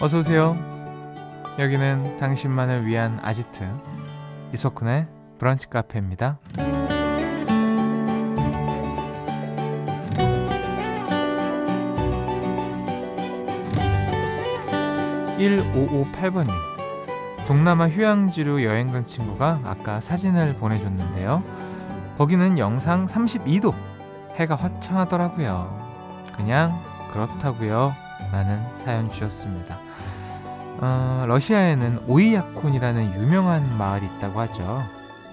어서 오세요. 여기는 당신만을 위한 아지트 이석훈의 브런치 카페입니다. 1558번님. 동남아 휴양지로 여행 간 친구가 아까 사진을 보내줬는데요. 거기는 영상 32도. 해가 화창하더라고요. 그냥 그렇다고요. 라는 사연 주셨습니다. 어, 러시아에는 오이야콘이라는 유명한 마을이 있다고 하죠.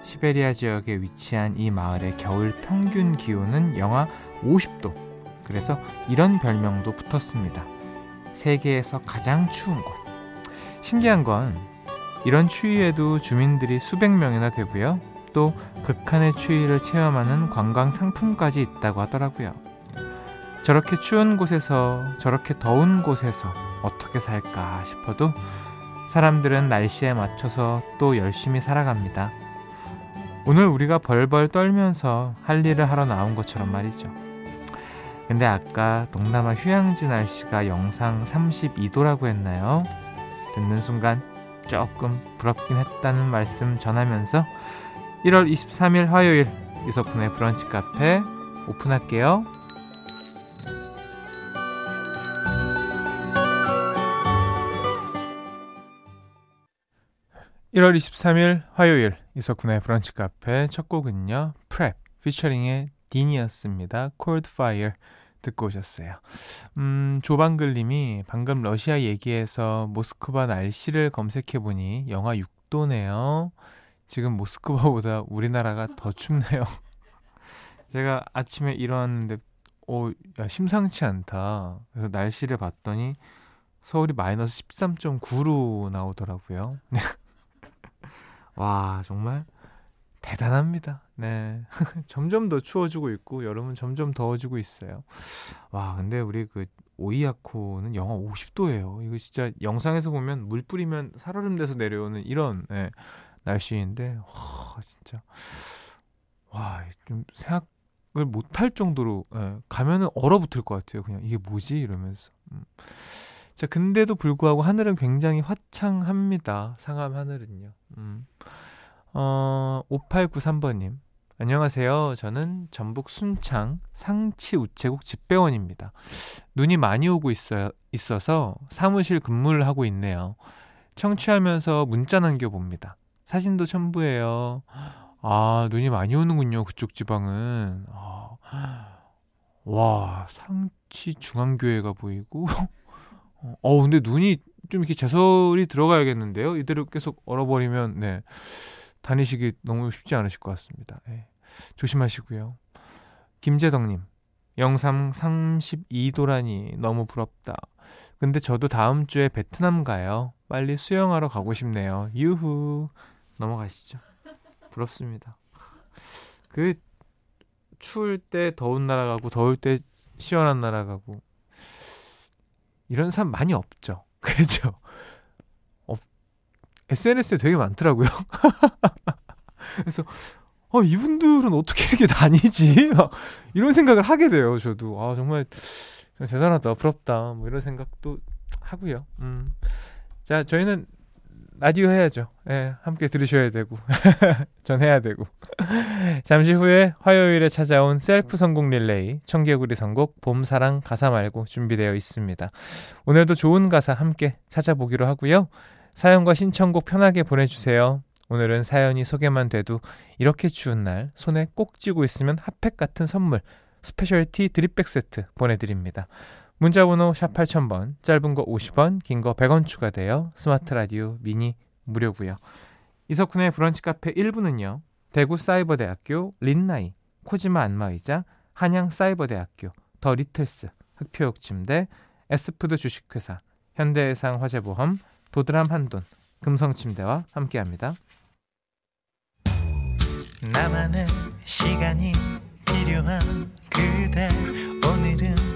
시베리아 지역에 위치한 이 마을의 겨울 평균 기온은 영하 50도. 그래서 이런 별명도 붙었습니다. 세계에서 가장 추운 곳. 신기한 건 이런 추위에도 주민들이 수백 명이나 되고요. 또 극한의 추위를 체험하는 관광 상품까지 있다고 하더라고요. 저렇게 추운 곳에서 저렇게 더운 곳에서 어떻게 살까 싶어도 사람들은 날씨에 맞춰서 또 열심히 살아갑니다. 오늘 우리가 벌벌 떨면서 할 일을 하러 나온 것처럼 말이죠. 근데 아까 동남아 휴양지 날씨가 영상 32도라고 했나요? 듣는 순간 조금 부럽긴 했다는 말씀 전하면서 1월 23일 화요일 이서푼의 브런치 카페 오픈할게요. 1월 23일 화요일 이석훈의 브런치 카페 첫 곡은요. 프랩 피처링의 딘이었습니다. Cold Fire 듣고 오셨어요. 음, 조방글 님이 방금 러시아 얘기해서 모스크바 날씨를 검색해 보니 영하 6도네요. 지금 모스크바보다 우리나라가 더 춥네요. 제가 아침에 일어났는데, 오, 야, 심상치 않다. 그래서 날씨를 봤더니 서울이 마이너스 13.9로 나오더라고요. 와, 정말 대단합니다. 네. 점점 더 추워지고 있고, 여름은 점점 더워지고 있어요. 와, 근데 우리 그 오이아코는 영하 50도예요. 이거 진짜 영상에서 보면 물 뿌리면 살얼음 돼서 내려오는 이런 네, 날씨인데, 와, 진짜. 와, 좀 생각 을 못할 정도로, 네, 가면은 얼어붙을 것 같아요. 그냥 이게 뭐지? 이러면서. 음. 자, 근데도 불구하고 하늘은 굉장히 화창합니다. 상암 하늘은요. 음. 어, 5893번님. 안녕하세요. 저는 전북 순창 상치 우체국 집배원입니다. 눈이 많이 오고 있어요, 있어서 사무실 근무를 하고 있네요. 청취하면서 문자 남겨봅니다. 사진도 첨부해요. 아, 눈이 많이 오는군요. 그쪽 지방은. 아, 와, 상치 중앙교회가 보이고. 어, 근데 눈이 좀 이렇게 제설이 들어가야겠는데요. 이대로 계속 얼어버리면, 네. 다니시기 너무 쉽지 않으실 것 같습니다. 네. 조심하시고요. 김재덕님, 영상 32도라니 너무 부럽다. 근데 저도 다음 주에 베트남 가요. 빨리 수영하러 가고 싶네요. 유후. 넘어가시죠. 부럽습니다. 그 추울 때 더운 나라 가고 더울 때 시원한 나라 가고 이런 사람 많이 없죠. 그죠? 어, SNS에 되게 많더라고요. 그래서 어, 이분들은 어떻게 이렇게 다니지? 이런 생각을 하게 돼요. 저도 아 정말 대단하다, 부럽다, 뭐 이런 생각도 하고요. 음. 자, 저희는 라디오 해야죠. 예, 함께 들으셔야 되고, 전 해야 되고. 잠시 후에 화요일에 찾아온 셀프 선곡 릴레이, 청개구리 선곡, 봄사랑 가사 말고 준비되어 있습니다. 오늘도 좋은 가사 함께 찾아보기로 하고요. 사연과 신청곡 편하게 보내주세요. 오늘은 사연이 소개만 돼도 이렇게 추운 날 손에 꼭 쥐고 있으면 핫팩 같은 선물, specialty drip bag 세트 보내드립니다. 문자번호 샵 8000번, 짧은 거 50원, 긴 거 100원 추가되어 스마트 라디오 미니 무료고요. 이석훈의 브런치 카페 1부는요. 대구 사이버대학교, 린나이, 코지마 안마의자, 한양 사이버대학교, 더 리틀스, 흙표흙 침대, 에스푸드 주식회사, 현대해상 화재보험, 도드람 한돈, 금성침대와 함께합니다. 나만의 시간이 필요한 그대 오늘은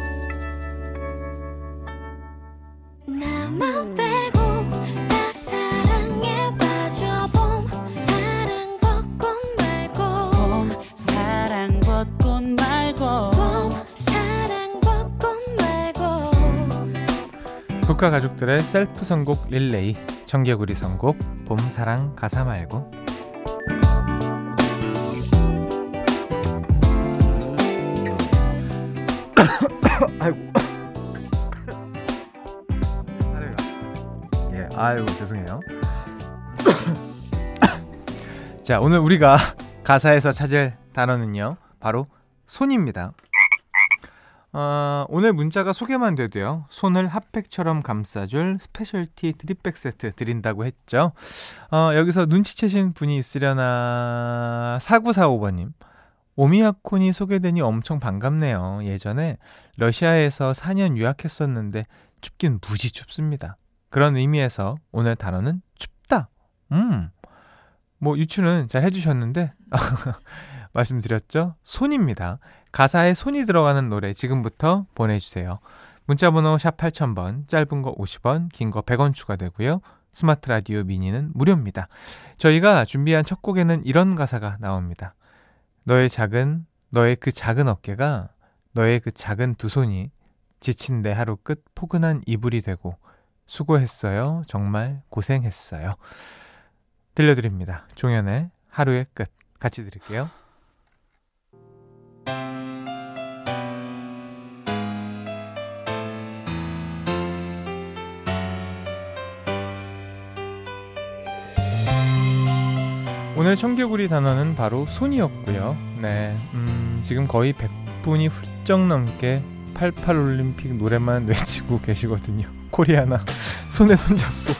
국가 가족들의 셀프 선곡 릴레이 청개구리 선곡 봄사랑 가사 말고 아이고. 예, 아이고 죄송해요. 자, 오늘 우리가 가사에서 찾을 단어는요. 바로 손입니다. 어, 오늘 문자가 소개만 돼도요. 손을 핫팩처럼 감싸줄 specialty drip bag 세트 드린다고 했죠. 어, 여기서 눈치채신 분이 있으려나 4945번님. 오미야콘이 소개되니 엄청 반갑네요. 예전에 러시아에서 4년 유학했었는데 춥긴 무지 춥습니다. 그런 의미에서 오늘 단어는 춥다. 음. 뭐 유추는 잘 해주셨는데 말씀드렸죠? 손입니다. 가사에 손이 들어가는 노래 지금부터 보내주세요. 문자번호 샵 8000번, 짧은 거 50원, 긴 거 100원 추가되고요. 스마트 라디오 미니는 무료입니다. 저희가 준비한 첫 곡에는 이런 가사가 나옵니다. 너의 작은, 너의 그 작은 어깨가 너의 그 작은 두 손이 지친 내 하루 끝 포근한 이불이 되고 수고했어요. 정말 고생했어요. 들려드립니다. 종현의 하루의 끝. 같이 드릴게요. 오늘 청개구리 단어는 바로 손이었고요. 네, 음, 지금 거의 100분이 훌쩍 넘게 88 올림픽 노래만 외치고 계시거든요. 코리아나 손에 손 잡고.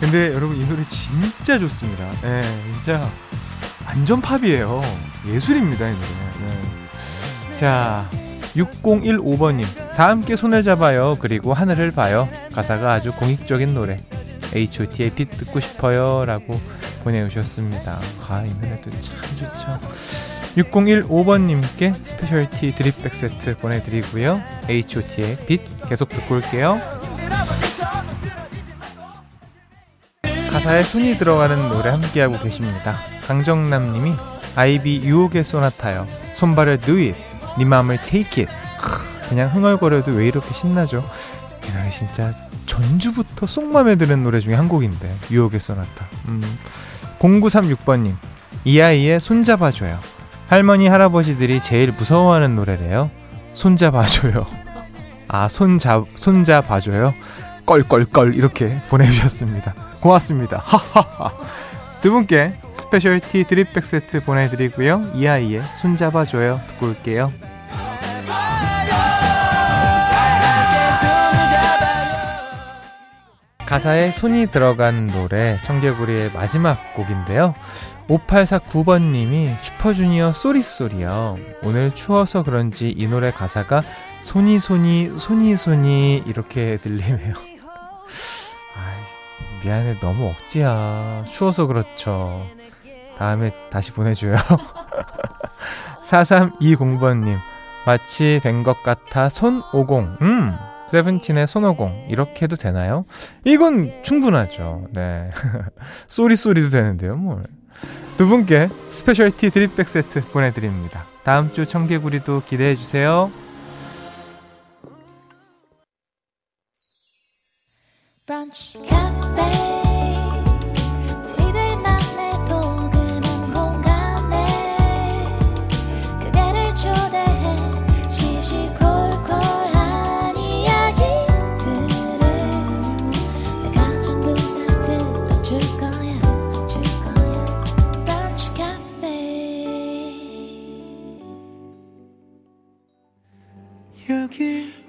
근데 여러분 이 노래 진짜 좋습니다. 네, 진짜 완전 팝이에요. 예술입니다, 이 노래. 네. 자, 6015번님. 다 함께 손을 잡아요. 그리고 하늘을 봐요. 가사가 아주 공익적인 노래. H.O.T의 빛 듣고 싶어요. 라고 보내주셨습니다. 아, 이 노래도 참 좋죠. 6015번님께 specialty drip bag 세트 보내드리고요. H.O.T의 빛 계속 듣고 올게요. 가사에 순이 들어가는 노래 함께하고 계십니다. 강정남님이 아이비 유혹의 소나타요. 손발을 do it, 네 마음을 take it. 그냥 흥얼거려도 왜 이렇게 신나죠? 이 노래 진짜 전주부터 쏙 맘에 드는 노래 중에 한 곡인데 유혹의 소나타. 음. 0936번님, 이 아이의 손잡아줘요. 할머니, 할아버지들이 제일 무서워하는 노래래요. 손잡아줘요. 아, 손잡, 손잡아줘요? 껄껄껄 이렇게 보내주셨습니다. 고맙습니다. 하하하. 두 분께 specialty drip bag 세트 보내드리고요. 이 아이의 손잡아줘요. 듣고 올게요. 가사에 손이 들어간 노래 청개구리의 마지막 곡인데요. 5849번님이 슈퍼주니어 Sorry Sorry요. 오늘 추워서 그런지 이 노래 가사가 손이 손이 손이 손이 이렇게 들리네요. 아 미안해 너무 억지야. 추워서 그렇죠. 다음에 다시 보내줘요. 4320번님 마치 된 것 같아 손 오공 음 세븐틴의 손오공 이렇게 해도 되나요? 이건 충분하죠. 네. Sorry Sorry도 되는데요, 뭘. 두 분께 스페셜티 드립백 세트 보내드립니다. 다음 주 청개구리도 기대해 주세요. 브런치,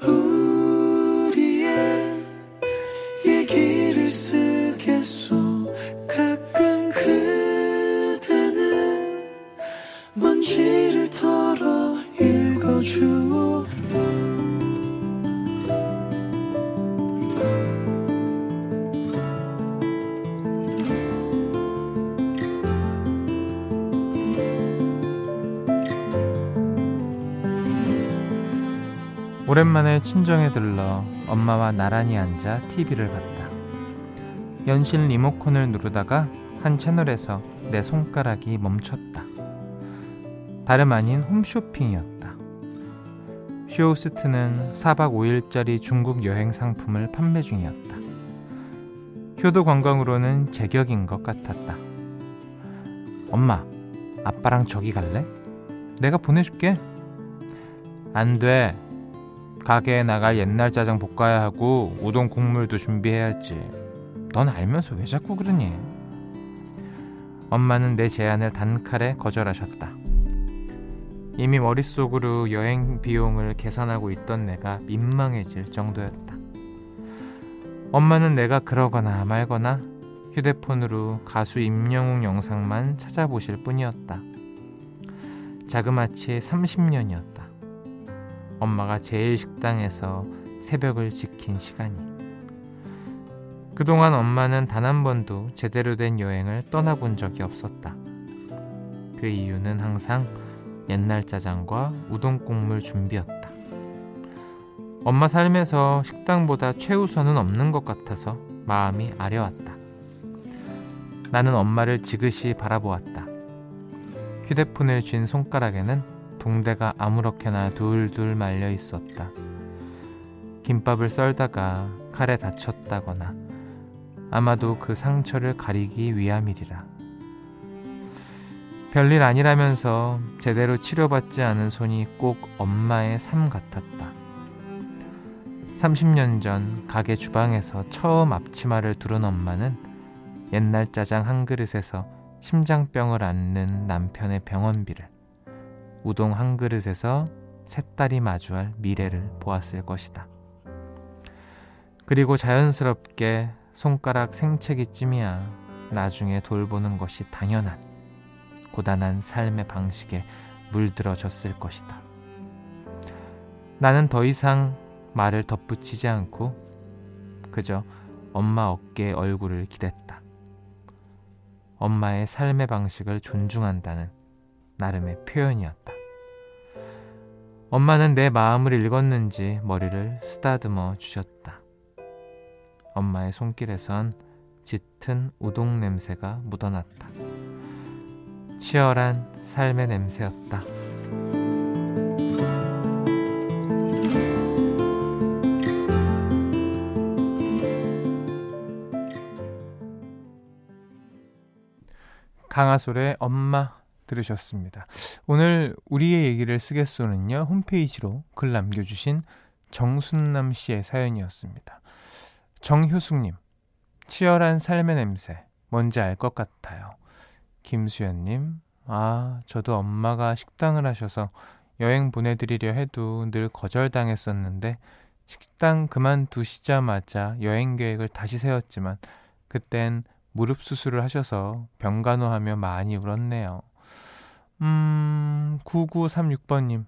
Ooh. 오랜만에 친정에 들러 엄마와 나란히 앉아 TV를 봤다. 연실 리모컨을 누르다가 한 채널에서 내 손가락이 멈췄다. 다름 아닌 홈쇼핑이었다. 쇼호스트는 4박 5일짜리 중국 여행 상품을 판매 중이었다. 효도 관광으로는 제격인 것 같았다. 엄마, 아빠랑 저기 갈래? 내가 보내줄게. 안 돼. 가게에 나갈 옛날 짜장 볶아야 하고 우동 국물도 준비해야지. 넌 알면서 왜 자꾸 그러니? 엄마는 내 제안을 단칼에 거절하셨다. 이미 머릿속으로 여행 비용을 계산하고 있던 내가 민망해질 정도였다. 엄마는 내가 그러거나 말거나 휴대폰으로 가수 임영웅 영상만 찾아보실 뿐이었다. 자그마치 30년이었다. 엄마가 제일 식당에서 새벽을 지킨 시간이. 그동안 엄마는 단 한 번도 제대로 된 여행을 떠나본 적이 없었다. 그 이유는 항상 옛날 짜장과 우동 국물 준비였다. 엄마 삶에서 식당보다 최우선은 없는 것 같아서 마음이 아려왔다. 나는 엄마를 지그시 바라보았다. 휴대폰을 쥔 손가락에는 붕대가 아무렇게나 둘둘 말려 있었다. 김밥을 썰다가 칼에 다쳤다거나 아마도 그 상처를 가리기 위함이리라. 별일 아니라면서 제대로 치료받지 않은 손이 꼭 엄마의 삶 같았다. 30년 전 가게 주방에서 처음 앞치마를 두른 엄마는 옛날 짜장 한 그릇에서 심장병을 앓는 남편의 병원비를 우동 한 그릇에서 새 딸이 마주할 미래를 보았을 것이다. 그리고 자연스럽게 손가락 생채기쯤이야 나중에 돌보는 것이 당연한 고단한 삶의 방식에 물들어졌을 것이다. 나는 더 이상 말을 덧붙이지 않고 그저 엄마 어깨에 얼굴을 기댔다. 엄마의 삶의 방식을 존중한다는 나름의 표현이었다. 엄마는 내 마음을 읽었는지 머리를 쓰다듬어 주셨다. 엄마의 손길에선 짙은 우동 냄새가 묻어났다. 치열한 삶의 냄새였다. 강하솔의 엄마 들으셨습니다. 오늘 우리의 얘기를 쓰겠소는요, 홈페이지로 글 남겨주신 정순남 씨의 사연이었습니다. 정효숙님, 치열한 삶의 냄새, 뭔지 알 것 같아요. 김수연님, 아, 저도 엄마가 식당을 하셔서 여행 보내드리려 해도 늘 거절당했었는데, 식당 그만두시자마자 여행 계획을 다시 세웠지만, 그땐 무릎 수술을 하셔서 병간호하며 많이 울었네요. 음, 9936번님.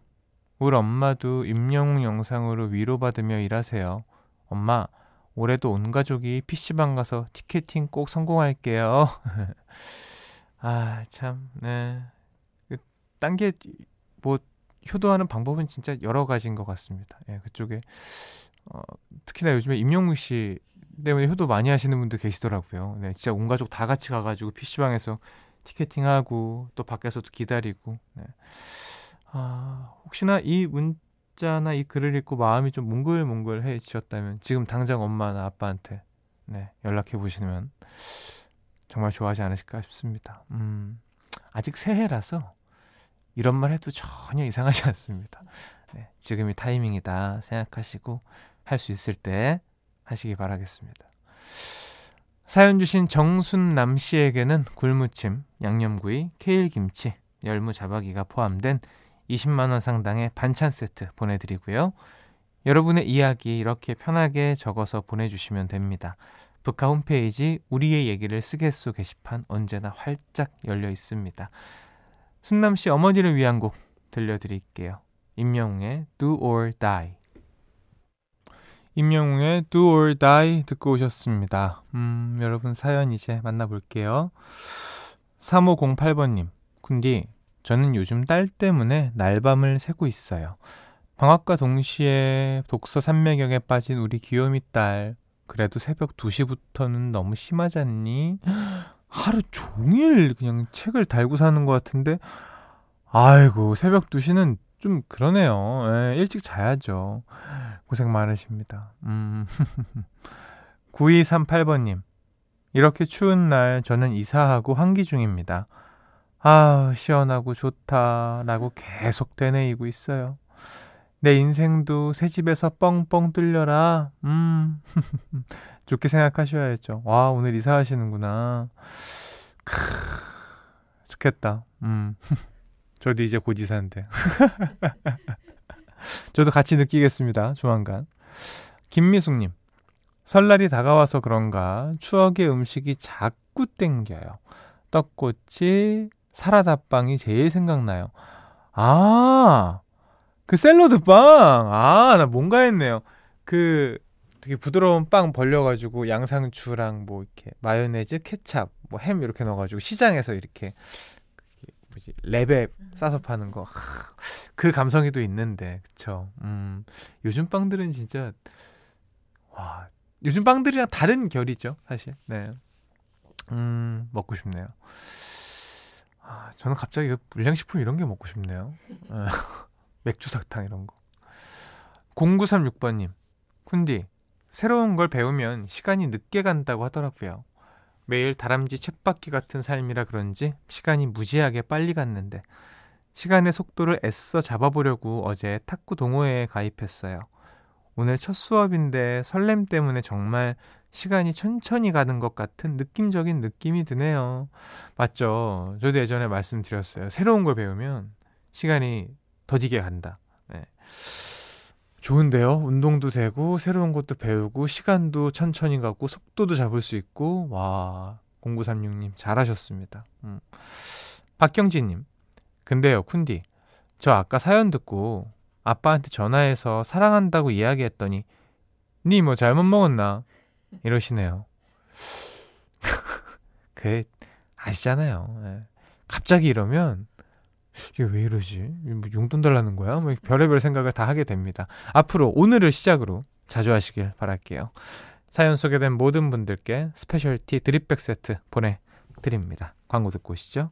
우리 엄마도 임영웅 영상으로 위로받으며 일하세요. 엄마, 올해도 온 가족이 PC방 가서 티켓팅 꼭 성공할게요. 아, 참, 네. 그, 딴게, 뭐, 효도하는 방법은 진짜 여러 가지인 것 같습니다. 예, 그쪽에. 어, 특히나 요즘에 임영웅 씨 때문에 효도 많이 하시는 분들 계시더라고요. 네, 진짜 온 가족 다 같이 가가지고 PC방에서 티켓팅하고 또 밖에서도 기다리고. 네. 아, 혹시나 이 문자나 이 글을 읽고 마음이 좀 몽글몽글해지셨다면 지금 당장 엄마나 아빠한테 네, 연락해 보시면 정말 좋아하지 않으실까 싶습니다. 음, 아직 새해라서 이런 말 해도 전혀 이상하지 않습니다. 네, 지금이 타이밍이다 생각하시고 할 수 있을 때 하시기 바라겠습니다. 사연 주신 정순남 씨에게는 굴무침, 양념구이, 케일김치, 열무자박이가 포함된 20만원 상당의 반찬 세트 보내드리고요. 여러분의 이야기 이렇게 편하게 적어서 보내주시면 됩니다. 북카 홈페이지 우리의 얘기를 쓰겠소 게시판 언제나 활짝 열려 있습니다. 순남 씨 어머니를 위한 곡 들려드릴게요. 임영웅의 Do or Die. 임영웅의 Do or Die 듣고 오셨습니다. 음, 여러분 사연 이제 만나볼게요. 3508번님, 군디, 저는 요즘 딸 때문에 날밤을 새고 있어요. 방학과 동시에 독서 산매경에 빠진 우리 귀요미 딸. 그래도 새벽 2시부터는 너무 심하지 않니? 하루 종일 그냥 책을 달고 사는 것 같은데, 아이고, 새벽 2시는 좀 그러네요. 예, 일찍 자야죠. 고생 많으십니다. 음. 9238번님. 이렇게 추운 날 저는 이사하고 환기 중입니다. 아, 시원하고 좋다라고 계속 되뇌이고 있어요. 내 인생도 새 집에서 뻥뻥 뚫려라. 음. 좋게 생각하셔야죠. 와, 오늘 이사하시는구나. 크. 좋겠다. 음. 저도 이제 곧 이사인데. 저도 같이 느끼겠습니다. 조만간. 김미숙님. 설날이 다가와서 그런가 추억의 음식이 자꾸 땡겨요. 떡꼬치, 사라다빵이 제일 생각나요. 아, 그 샐러드 빵! 아, 나 뭔가 했네요. 그 되게 부드러운 빵 벌려가지고 양상추랑 뭐 이렇게 마요네즈, 케찹, 뭐 햄 이렇게 넣어가지고 시장에서 이렇게 뭐지 랩에 싸서 파는 거. 그 감성이 또 있는데, 그쵸. 음, 요즘 빵들은 진짜, 와, 요즘 빵들이랑 다른 결이죠, 사실. 네. 음, 먹고 싶네요. 아, 저는 갑자기 그 불량식품 이런 게 먹고 싶네요. 아, 맥주 사탕 이런 거. 0936번님, 쿤디, 새로운 걸 배우면 시간이 늦게 간다고 하더라고요. 매일 다람쥐 쳇바퀴 같은 삶이라 그런지 시간이 무지하게 빨리 갔는데, 시간의 속도를 애써 잡아보려고 어제 탁구 동호회에 가입했어요. 오늘 첫 수업인데 설렘 때문에 정말 시간이 천천히 가는 것 같은 느낌적인 느낌이 드네요. 맞죠? 저도 예전에 말씀드렸어요. 새로운 걸 배우면 시간이 더디게 간다. 네. 좋은데요. 운동도 되고 새로운 것도 배우고 시간도 천천히 가고 속도도 잡을 수 있고 와 0936님 잘하셨습니다. 음. 박경진님 근데요 쿤디 저 아까 사연 듣고 아빠한테 전화해서 사랑한다고 이야기했더니 니 뭐 잘못 먹었나 이러시네요. 그 아시잖아요. 예. 갑자기 이러면 이게 왜 이러지? 뭐 용돈 달라는 거야? 뭐 별의별 생각을 다 하게 됩니다. 앞으로 오늘을 시작으로 자주 하시길 바랄게요. 사연 소개된 모든 분들께 specialty drip bag 세트 보내드립니다. 광고 듣고 오시죠.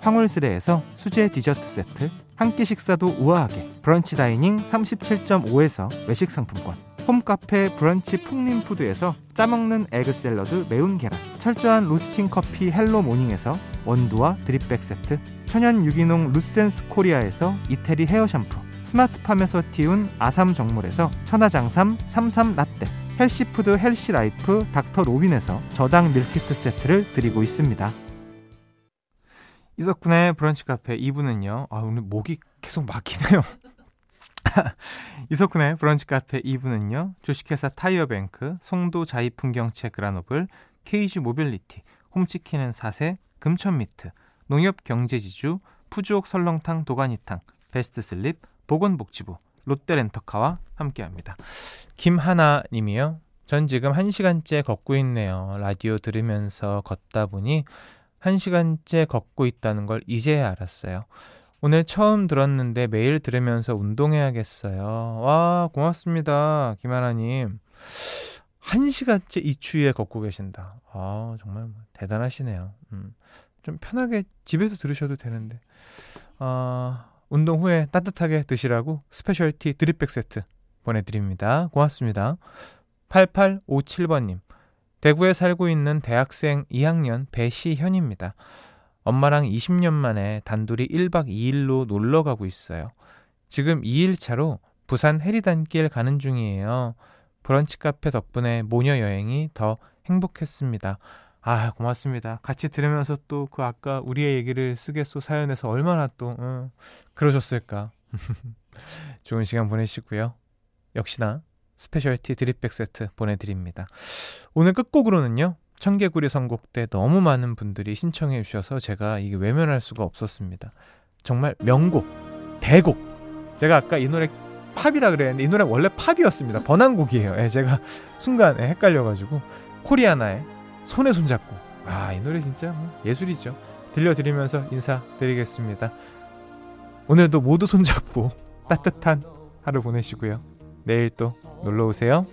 황홀스레에서 수제 디저트 세트, 한 끼 식사도 우아하게. 브런치 다이닝 37.5에서 외식 상품권, 홈카페 브런치 풍림푸드에서 짜먹는 egg 샐러드 매운 계란. 철저한 로스팅 커피 헬로 모닝에서 원두와 drip bag 세트. 천연 유기농 루센스 코리아에서 이태리 헤어 샴푸. 스마트팜에서 띄운 아삼 정물에서 천하장삼 삼삼 라떼. healthy food healthy life 닥터 로빈에서 저당 밀키트 세트를 드리고 있습니다 이석훈의 브런치 카페 2부는요 아 오늘 목이 계속 막히네요 이석훈의 브런치 카페 2부는요. 주식회사 타이어뱅크, 송도 자이풍경채 그라노블, 케이지 모빌리티, 홈치킨은 사세, 금천미트, 농협경제지주, 푸주옥 설렁탕 도가니탕, 베스트슬립, 보건복지부, 롯데렌터카와 함께합니다. 김하나 님이요. 전 지금 1시간째 걷고 있네요. 라디오 들으면서 걷다 보니 1시간째 걷고 있다는 걸 이제야 알았어요. 오늘 처음 들었는데 매일 들으면서 운동해야겠어요. 와, 고맙습니다. 김하나님. 한 시간째 이 추위에 걷고 계신다. 아, 정말 대단하시네요. 음, 좀 편하게 집에서 들으셔도 되는데. 아, 운동 후에 따뜻하게 드시라고 스페셜티 드립백 세트 보내드립니다. 고맙습니다. 8857번님. 대구에 살고 있는 대학생 2학년 배시현입니다. 엄마랑 20년 만에 단둘이 1박 2일로 놀러 가고 있어요. 지금 2일차로 부산 해리단길 가는 중이에요. 브런치 카페 덕분에 모녀 여행이 더 행복했습니다. 아, 고맙습니다. 같이 들으면서 또 그 아까 우리의 얘기를 쓰겠소 사연에서 얼마나 또, 어, 그러셨을까. 좋은 시간 보내시고요. 역시나 specialty drip bag 세트 보내드립니다. 오늘 끝곡으로는요. 청개구리 선곡 때 너무 많은 분들이 신청해 주셔서 제가 이게 외면할 수가 없었습니다. 정말 명곡, 대곡. 제가 아까 이 노래 팝이라 그랬는데 이 노래 원래 팝이었습니다. 번안곡이에요. 예, 제가 순간 에 헷갈려가지고 코리아나의 손에 손잡고 아 이 노래 진짜 뭐 예술이죠. 들려드리면서 인사드리겠습니다. 오늘도 모두 손잡고 따뜻한 하루 보내시고요. 내일 또 놀러 오세요.